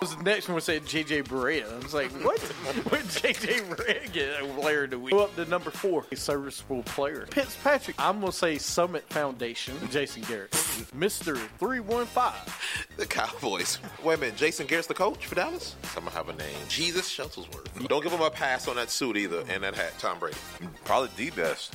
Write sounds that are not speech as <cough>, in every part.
Was the next one said JJ Barea. I was like, what? <laughs> what JJ Barea get a player of the week? Go up to number four, a serviceable player. Fitzpatrick. I'm gonna say Summit Foundation. Jason Garrett, Mister Three One Five. The Cowboys. Wait a minute, Jason Garrett's the coach for Dallas? I'm gonna have a name. Jesus Shuttlesworth. Don't give him a pass on that suit either and that hat. Tom Brady. Probably the best.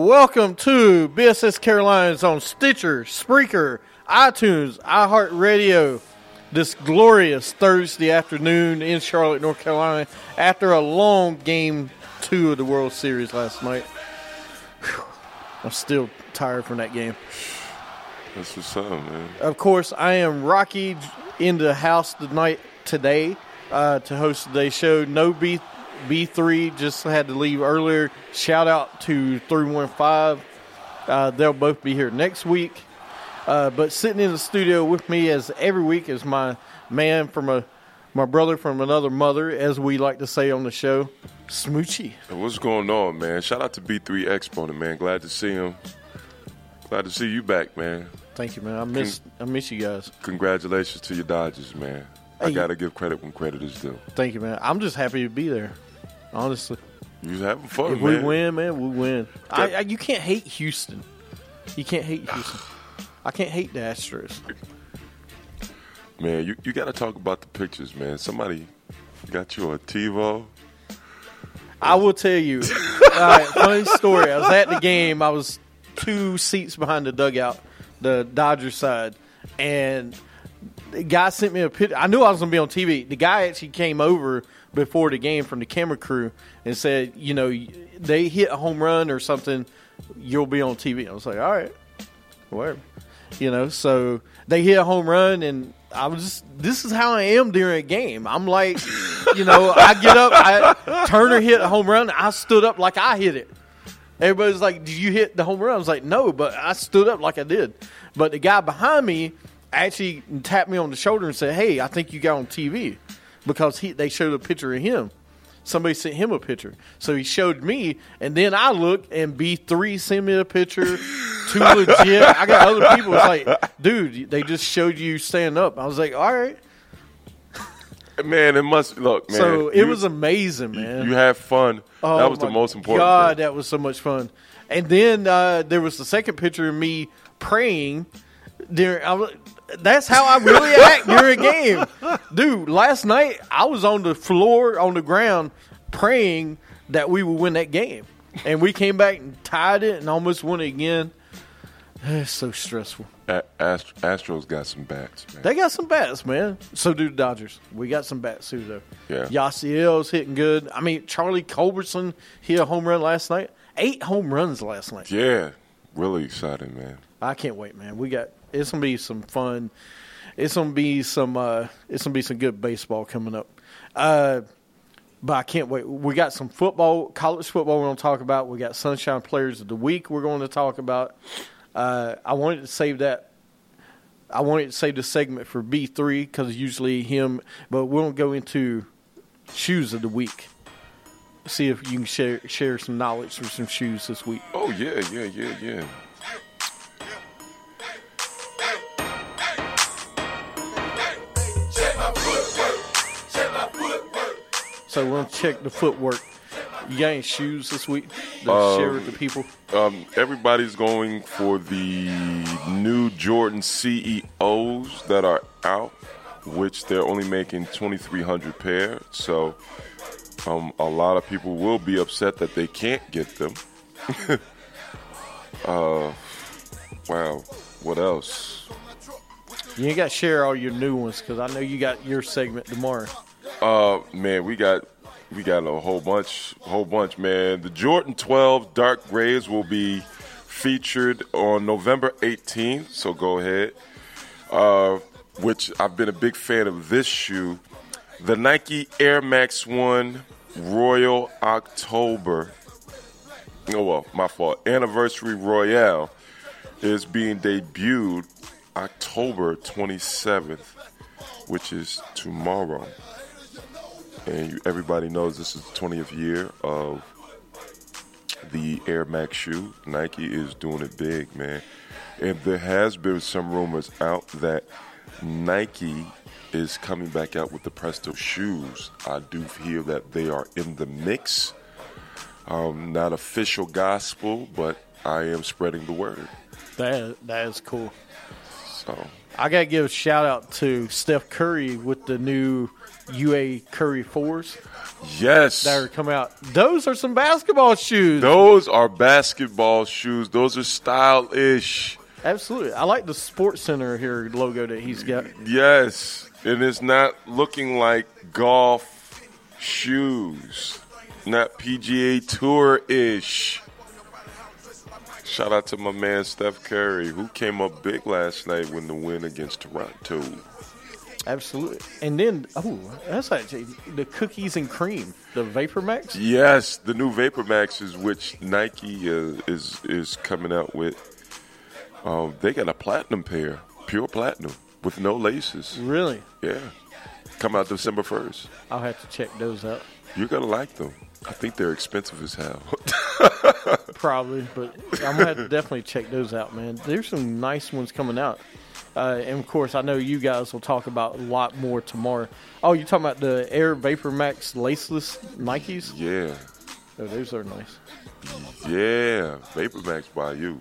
Welcome to BSS Carolinas on Stitcher, Spreaker, iTunes, iHeartRadio. This glorious Thursday afternoon in Charlotte, North Carolina, after a long game two of the World Series last night. Whew. I'm still tired from that game. That's what's up, man. Of course, I am Rocky in the house tonight today uh, to host today's show. No beef, B3 just had to leave earlier. Shout out to 315. Uh, they'll both be here next week. Uh, but sitting in the studio with me as every week is my man from a my brother from another mother, as we like to say on the show, Smoochie. What's going on, man? Shout out to B3 Exponent, man. Glad to see him. Glad to see you back, man. Thank you, man. I miss Con- I miss you guys. Congratulations to your Dodgers, man. Hey. I gotta give credit when credit is due. Thank you, man. I'm just happy to be there. Honestly. You was having fun, If man. we win, man, we win. I, I, you can't hate Houston. You can't hate ah. Houston. I can't hate the Astros. Man, you, you gotta talk about the pictures, man. Somebody got you a TiVo. I will tell you. all right, funny story. I was at the game. I was two seats behind the dugout, the Dodgers side, and the guy sent me a picture. I knew I was going to be on TV. The guy actually came over before the game from the camera crew and said, you know, they hit a home run or something, you'll be on TV. I was like, all right, whatever. You know, so they hit a home run, and I was just, this is how I am during a game. I'm like, <laughs> you know, I get up, I, Turner hit a home run, I stood up like I hit it. Everybody's like, "Did you hit the home run?" I was like, "No," but I stood up like I did. But the guy behind me actually tapped me on the shoulder and said, "Hey, I think you got on TV," because he they showed a picture of him. Somebody sent him a picture, so he showed me, and then I looked, and B three sent me a picture. Too <laughs> legit. I got other people. It's like, dude, they just showed you stand up. I was like, all right. Man, it must look, man. so it you- was amazing, man. You had fun. Oh, that was the most important. God, thing. that was so much fun. And then uh, there was the second picture of me praying. During, I was, that's how I really <laughs> act during a game, dude. Last night I was on the floor on the ground praying that we would win that game, and we came back and tied it and almost won it again. <sighs> It's so stressful. A- Ast- Astros got some bats, man. They got some bats, man. So do the Dodgers. We got some bats too, though. Yeah. Yasiel's hitting good. I mean, Charlie Culberson hit a home run last night. Eight home runs last night. yeah, really exciting, man. I can't wait, man. We got it's gonna be some fun. It's gonna be some. Uh, it's gonna be some good baseball coming up. Uh, but I can't wait. We got some football, college football. We're gonna talk about. We got Sunshine Players of the Week. We're going to talk about. Uh, I wanted to save that. I wanted to save the segment for B three because usually him. But we won't go into shoes of the week. See if you can share share some knowledge for some shoes this week. Oh yeah, yeah, yeah, yeah. So we're gonna check the footwork. You got any shoes this week to Um, share with the people? Um, everybody's going for the new Jordan CEOs that are out, which they're only making 2,300 pair. So um, a lot of people will be upset that they can't get them. <laughs> uh, wow. What else? You ain't got to share all your new ones because I know you got your segment tomorrow. Uh, man, we got we got a whole bunch, whole bunch, man. The Jordan 12 Dark Grays will be featured on November 18th. So go ahead. Uh, which I've been a big fan of this shoe. The Nike Air Max One Royal October. Oh well, my fault. Anniversary Royale is being debuted October 27th, which is tomorrow. And you, everybody knows this is the 20th year of the Air Max shoe. Nike is doing it big, man. And there has been some rumors out that Nike is coming back out with the Presto shoes. I do hear that they are in the mix. Um, not official gospel, but I am spreading the word. That that is cool. So I gotta give a shout out to Steph Curry with the new UA Curry fours yes, that are coming out. Those are some basketball shoes. those are basketball shoes. Those are stylish. Absolutely. I like the Sports Center here logo that he's got. Yes, and it's not looking like golf shoes, not PGA Tour ish. Shout out to my man Steph Curry, who came up big last night when the win against Toronto. Absolutely. And then, oh, that's actually the cookies and cream, the Vapor Max. Yes, the new Vapor Max is which Nike uh, is is coming out with. Um, they got a platinum pair, pure platinum, with no laces. Really? Yeah, come out December first. I'll have to check those out. You're gonna like them. I think they're expensive as hell. Probably, but I'm gonna have to definitely check those out, man. There's some nice ones coming out, uh, and of course, I know you guys will talk about a lot more tomorrow. Oh, you're talking about the Air Vapor Max laceless Nikes? yeah, Oh, those are nice. yeah, Vapor Max by you.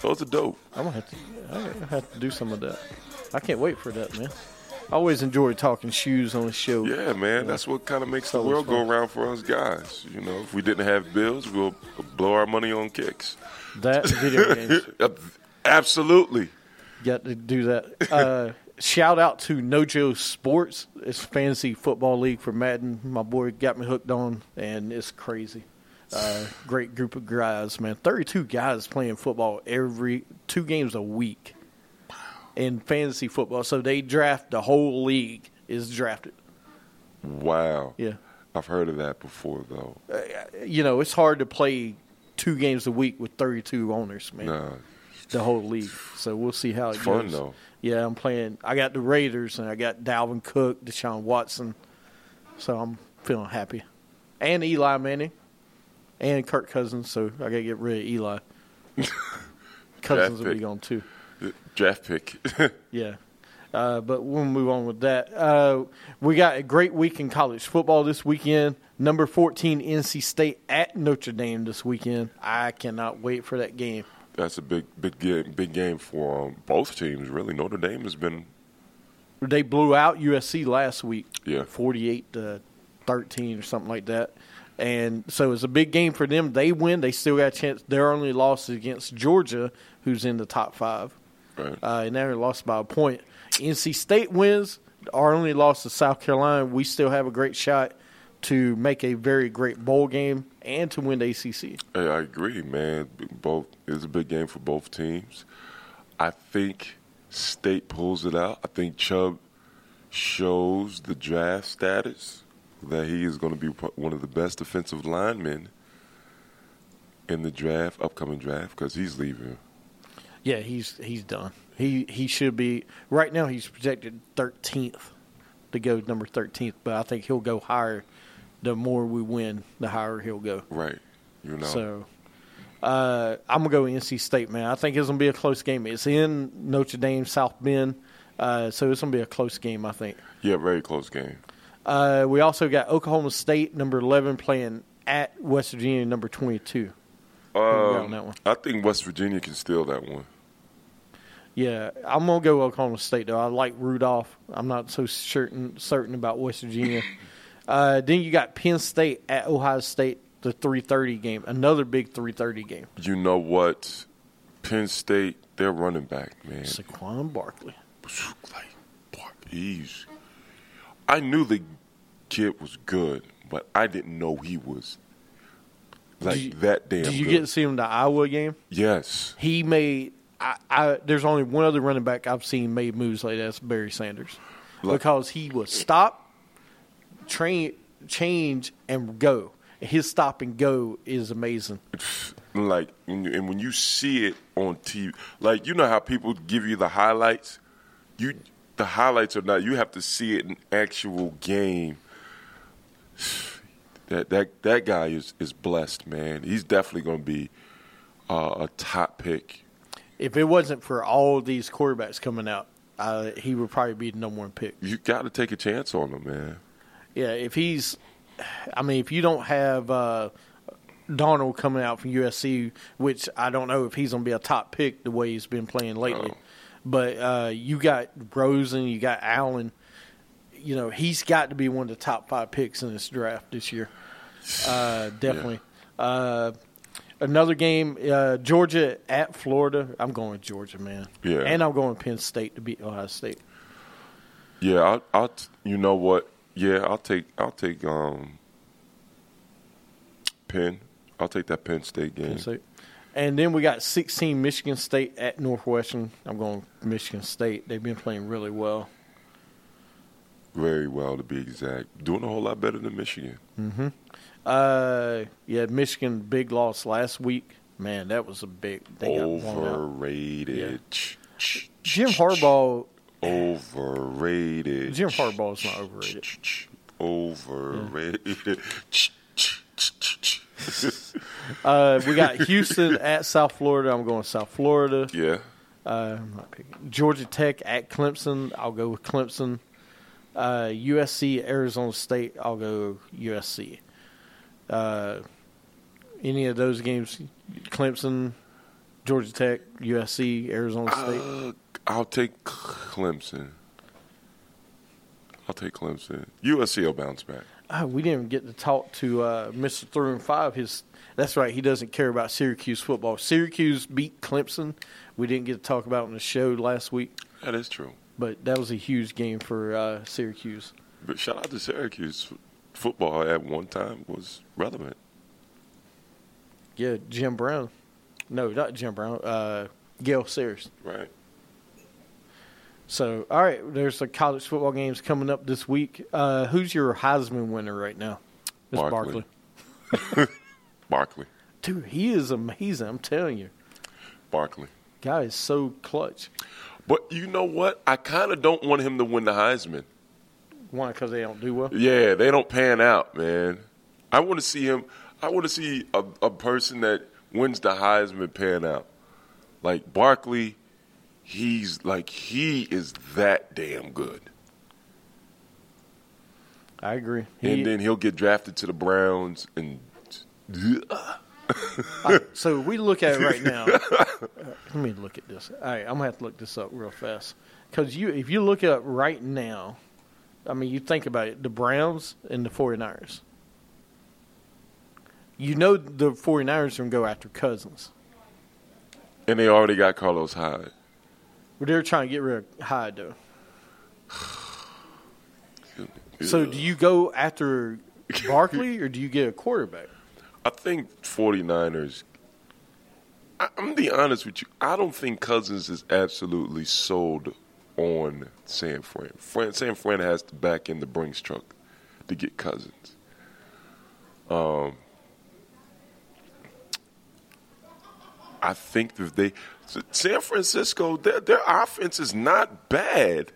Those are dope. I'm gonna have to. I'm gonna have to do some of that. I can't wait for that, man. I always enjoy talking shoes on the show. Yeah, man, that's what kind of makes the world go around for us guys. You know, if we didn't have bills, we'll blow our money on kicks. That video <laughs> games. Absolutely. Got to do that. Uh, <laughs> shout out to Nojo Sports. It's fantasy football league for Madden. My boy got me hooked on, and it's crazy. Uh, great group of guys, man. Thirty-two guys playing football every two games a week in fantasy football. So they draft the whole league is drafted. Wow. Yeah, I've heard of that before, though. you know it's hard to play two games a week with thirty-two owners, man. Nah, the whole league. So we'll see how it It's goes. fun, though. Yeah, I'm playing. I got the Raiders and I got Dalvin Cook, Deshaun Watson. So I'm feeling happy, and Eli Manning, and Kirk Cousins. So I got to get rid of Eli. <laughs> Cousins will be gone too. draft pick. <laughs> Yeah. Uh, but we'll move on with that. Uh, we got a great week in college football this weekend. Number 14, NC State at Notre Dame this weekend. I cannot wait for that game. That's a big, big, game, big game for um, both teams. Really, Notre Dame has been. They blew out USC last week, Yeah. 48 to 13 or something like that. And so it's a big game for them. They win. They still got a chance. Their only loss is against Georgia, who's in the top five. Right. Uh, and they only lost by a point. NC State wins. Our only loss to South Carolina. We still have a great shot to make a very great bowl game and to win the ACC. Hey, I agree, man. Both it's a big game for both teams. I think State pulls it out. I think Chubb shows the draft status that he is going to be one of the best defensive linemen in the draft, upcoming draft, because he's leaving. Yeah, he's he's done. He he should be right now. He's projected thirteenth to go number thirteenth, but I think he'll go higher. The more we win, the higher he'll go. Right. You know. So uh, I'm gonna go NC State, man. I think it's gonna be a close game. It's in Notre Dame, South Bend, uh, so it's gonna be a close game. I think. yeah, very close game. Uh, we also got Oklahoma State, number eleven, playing at West Virginia, number twenty-two. Who on Um, that one? I think West Virginia can steal that one. Yeah, I'm gonna go Oklahoma State though. I like Rudolph. I'm not so certain certain about West Virginia. <laughs> uh, then you got Penn State at Ohio State, the 3:30 game, another big 3:30 game. You know what? Penn State, their running back, man. Saquon Barkley. like, he's. I knew the kid was good, but I didn't know he was like you- that damn. Did you good. get to see him in the Iowa game? Yes. He made. I, I there's only one other running back I've seen made moves like that. That's Barry Sanders, Look. because he was stop, train, change, and go. His stop and go is amazing. <laughs> like and when you see it on TV, like you know how people give you the highlights, you the highlights are not. You have to see it in actual game. <sighs> That that that guy is is blessed, man. He's definitely going to be uh, a top pick. If it wasn't for all these quarterbacks coming out, uh, he would probably be the number one pick. You got to take a chance on him, man. Yeah, if he's, I mean, if you don't have uh, Darnold coming out from USC, which I don't know if he's going to be a top pick the way he's been playing lately, No. but uh, you got Rosen, you got Allen. You know, he's got to be one of the top five picks in this draft this year. Uh, <sighs> definitely. Uh, another game, uh, Georgia at Florida. I'm going with Georgia, man. Yeah. And I'm going Penn State to beat Ohio State. Yeah, I'll, I'll you know what? Yeah, I'll take I'll take um Penn. I'll take that Penn State game. Penn State. And then we got 16 Michigan State at Northwestern. I'm going Michigan State. They've been playing really well. Very well, to be exact. Doing a whole lot better than Michigan. Uh, yeah, Michigan big loss last week. Man, that was a big. They got blown out. Overrated. Jim Harbaugh. Overrated. Jim Harbaugh is not overrated. Overrated. <laughs> Uh, we got Houston at South Florida. I'm going South Florida. yeah. Uh, I'm not picking. Georgia Tech at Clemson. I'll go with Clemson. Uh, USC, Arizona State. I'll go USC. Uh, any of those games, Clemson, Georgia Tech, USC, Arizona State. I'll take Clemson. I'll take Clemson. USC will bounce back. Ah, we didn't get to talk to uh, Mr. And Five. His that's right. He doesn't care about Syracuse football. Syracuse beat Clemson. We didn't get to talk about it on the show last week, That is true. but that was a huge game for uh, Syracuse. But shout out to Syracuse. Football at one time was relevant. Yeah, Jim Brown. No, not Jim Brown. Uh, Gail Sayers. Right. So, all right, there's the college football games coming up this week. Uh, who's your Heisman winner right now? It's Barkley. <laughs> Barkley. Dude, he is amazing. I'm telling you, Barkley. guy is so clutch. But you know what? I kind of don't want him to win the Heisman. Why? because they don't do well. Yeah, they don't pan out, man. I want to see him. I want to see a, a person that wins the Heisman pan out. Like Barkley, he's like he is that damn good. I agree. He- and then he'll get drafted to the Browns and <laughs> So we look at it right now. <laughs> Let me look at this. All right, I'm gonna have to look this up real fast because you, if you look at it right now, I mean, you think about it: the Browns and the 49ers. You know the 49ers are gonna go after Cousins. and they already got Carlos Hyde. But they're trying to get rid of Hyde though. <sighs> So do you go after Barkley or do you get a quarterback? I think 49ers. I, I'm be honest with you. I don't think Cousins is absolutely sold on San Fran. Fran San Fran has to back in the Brinks truck to get Cousins. Um, I think that they San Francisco their their offense is not bad.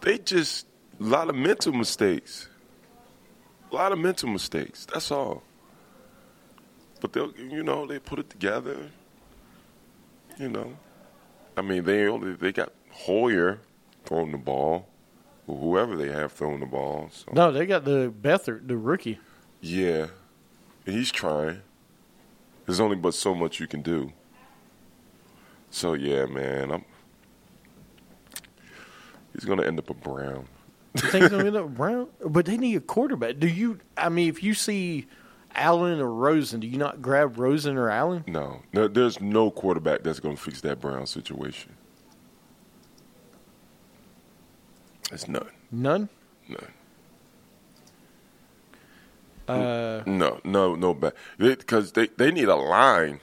They just a lot of mental mistakes. A lot of mental mistakes. That's all. But they'll, you know, they put it together. You know, I mean, they only they got Hoyer throwing the ball, or whoever they have throwing the ball. So No, they got the Beathard, the rookie. yeah, And he's trying. There's only but so much you can do. So yeah, man, I'm. He's gonna end up a Brown. You think they'll end up Brown? But they need a quarterback. Do you? I mean, if you see Allen or Rosen, do you not grab Rosen or Allen? No, no, there's no quarterback that's gonna fix that Brown situation. There's none, None. none. Uh, No, no, no bad. Because they, they need a line.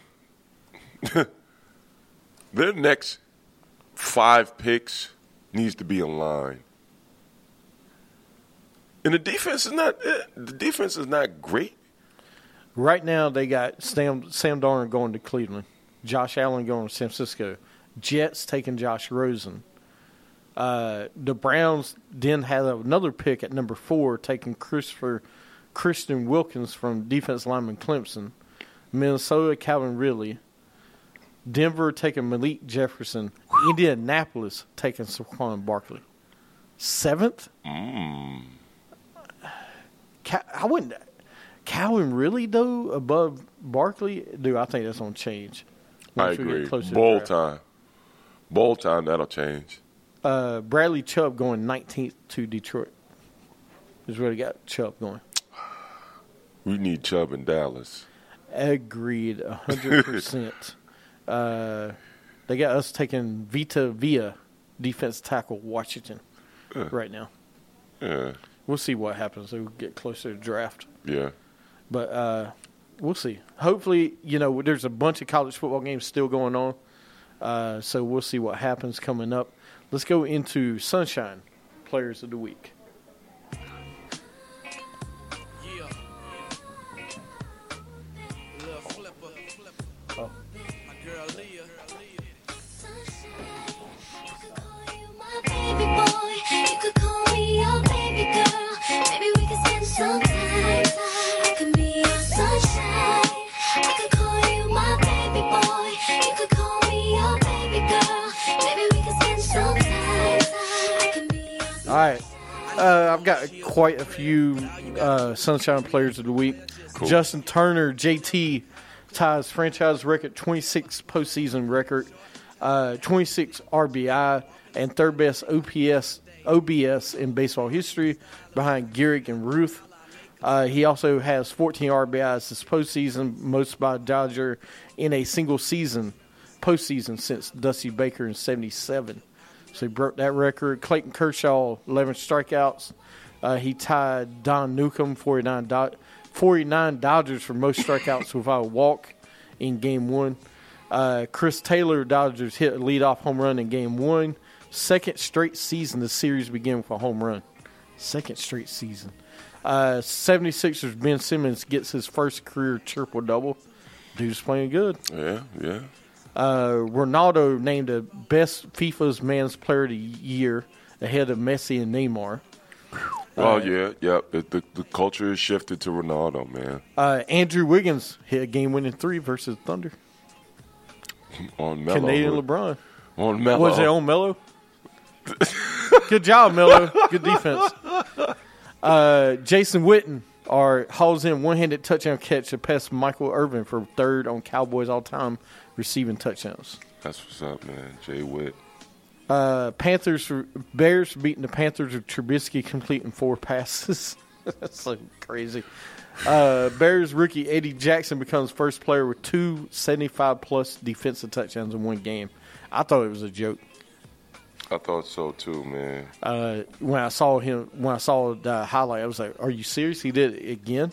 <laughs> Their next five picks needs to be a line. And the defense is not eh, the defense is not great. right now, they got Sam, Sam Darnold going to Cleveland, Josh Allen going to San Francisco, Jets taking Josh Rosen. Uh, the Browns then had another pick at number four, taking Christopher Christian Wilkins from defense lineman Clemson. Minnesota, Calvin Ridley. Denver taking Malik Jefferson. Indianapolis taking Saquon Barkley. Seventh? Ca- I wouldn't. Calvin Ridley though above Barkley? Do I think that's gonna change? I agree. Bowl time. Bowl time, that'll change. Uh, Bradley Chubb going 19th to Detroit. Is where they got Chubb going. We need Chubb in Dallas. Agreed, hundred <laughs> percent. Uh, they got us taking Vita Vea, defense tackle Washington, right now. Yeah. We'll see what happens. we get closer to draft. Yeah. But uh, we'll see. Hopefully, you know, there's a bunch of college football games still going on. Uh, so we'll see what happens coming up. Let's go into Sunshine Players of the Week. Got quite a few uh, Sunshine Players of the Week. Justin Turner, JT, ties franchise record 26 postseason record, uh, 26 RBI, and third best OPS OBS in baseball history behind Gehrig and Ruth. Uh, he also has 14 RBIs this postseason, most by a Dodger in a single season, postseason since Dusty Baker in '77. So he broke that record. Clayton Kershaw, 11 strikeouts. Uh, he tied Don Newcombe, 49, Do- 49 Dodgers for most strikeouts <laughs> without a walk in game one. Uh, Chris Taylor, Dodgers hit a leadoff home run in game one. Second straight season the series began with a home run. Second straight season. Uh, 76ers Ben Simmons gets his first career triple double. Dude's playing good. Yeah, yeah. Uh, Ronaldo named the best FIFA's Man's Player of the Year ahead of Messi and Neymar. Oh yeah, yeah. The, the the culture has shifted to Ronaldo, man. Uh, Andrew Wiggins hit a game-winning three versus Thunder. On Melo. Canadian LeBron. On Melo. Was it on Melo? Good job, Melo. Good defense. <laughs> Uh, Jason Witten our hauls in one-handed touchdown catch to pass Michael Irvin for third on Cowboys all-time receiving touchdowns. That's what's up, man. Jay Witt. Uh, Panthers Bears beating the Panthers with Trubisky completing four passes. <laughs> That's so crazy. Uh, Bears rookie Eddie Jackson becomes first player with two 75 plus defensive touchdowns in one game. I thought it was a joke. I thought so too, man. Uh, when I saw him, when I saw the highlight, I was like, "Are you serious? He did it again."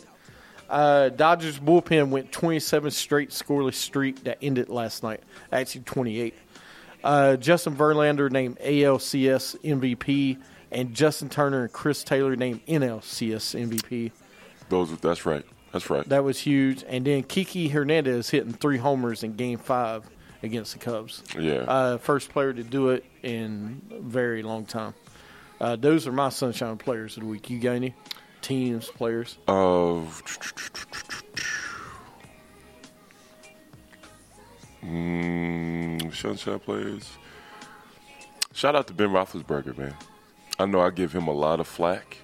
Uh, Dodgers bullpen went 27 straight scoreless streak that ended last night. Actually, 28. Uh, Justin Verlander named ALCS MVP, and Justin Turner and Chris Taylor named NLCS MVP. Those. That's right. That's right. That was huge. And then Kiki Hernandez hitting three homers in Game Five against the Cubs. Yeah. Uh, first player to do it in a very long time. Uh, those are my sunshine players of the week. You got any teams, players? Of mm, sunshine players. Shout out to Ben Roethlisberger, man. I know I give him a lot of flack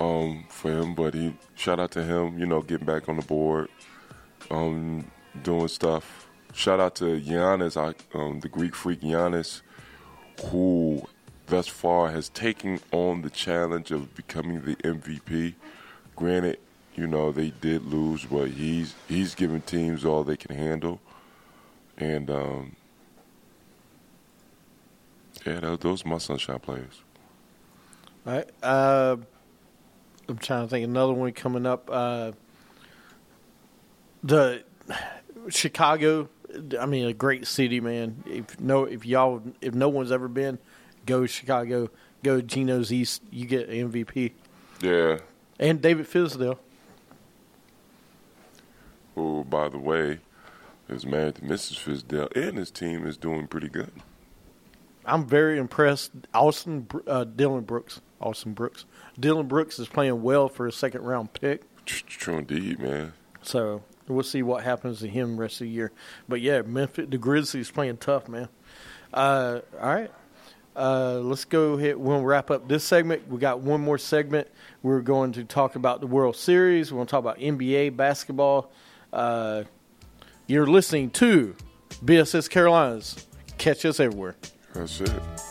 um, for him, but he shout out to him. You know, getting back on the board, um, doing stuff. Shout out to Giannis, I, um, the Greek freak Giannis, who thus far has taken on the challenge of becoming the MVP. Granted, you know they did lose, but he's he's giving teams all they can handle, and um, yeah, those, are my sunshine players. All right. Uh, I'm trying to think another one coming up. Uh, the Chicago. I mean, a great city, man. If no, if y'all, if no one's ever been, go Chicago. Go Gino's East. You get MVP Yeah. and David Fizdale. Who, by the way, is married to Mrs. Fizdale, and his team is doing pretty good. I'm very impressed. Austin uh, Dillon Brooks. Austin Brooks. Dillon Brooks is playing well for a second round pick. True indeed, man. So we'll see what happens to him rest of the year. But yeah, Memphis, the Grizzlies playing tough, man. Uh, all right. Uh, let's go ahead. We'll wrap up this segment. We got one more segment. We're going to talk about the World Series. We're going to talk about NBA basketball. Uh, you're listening to BSS Carolinas. Catch us everywhere. That's it.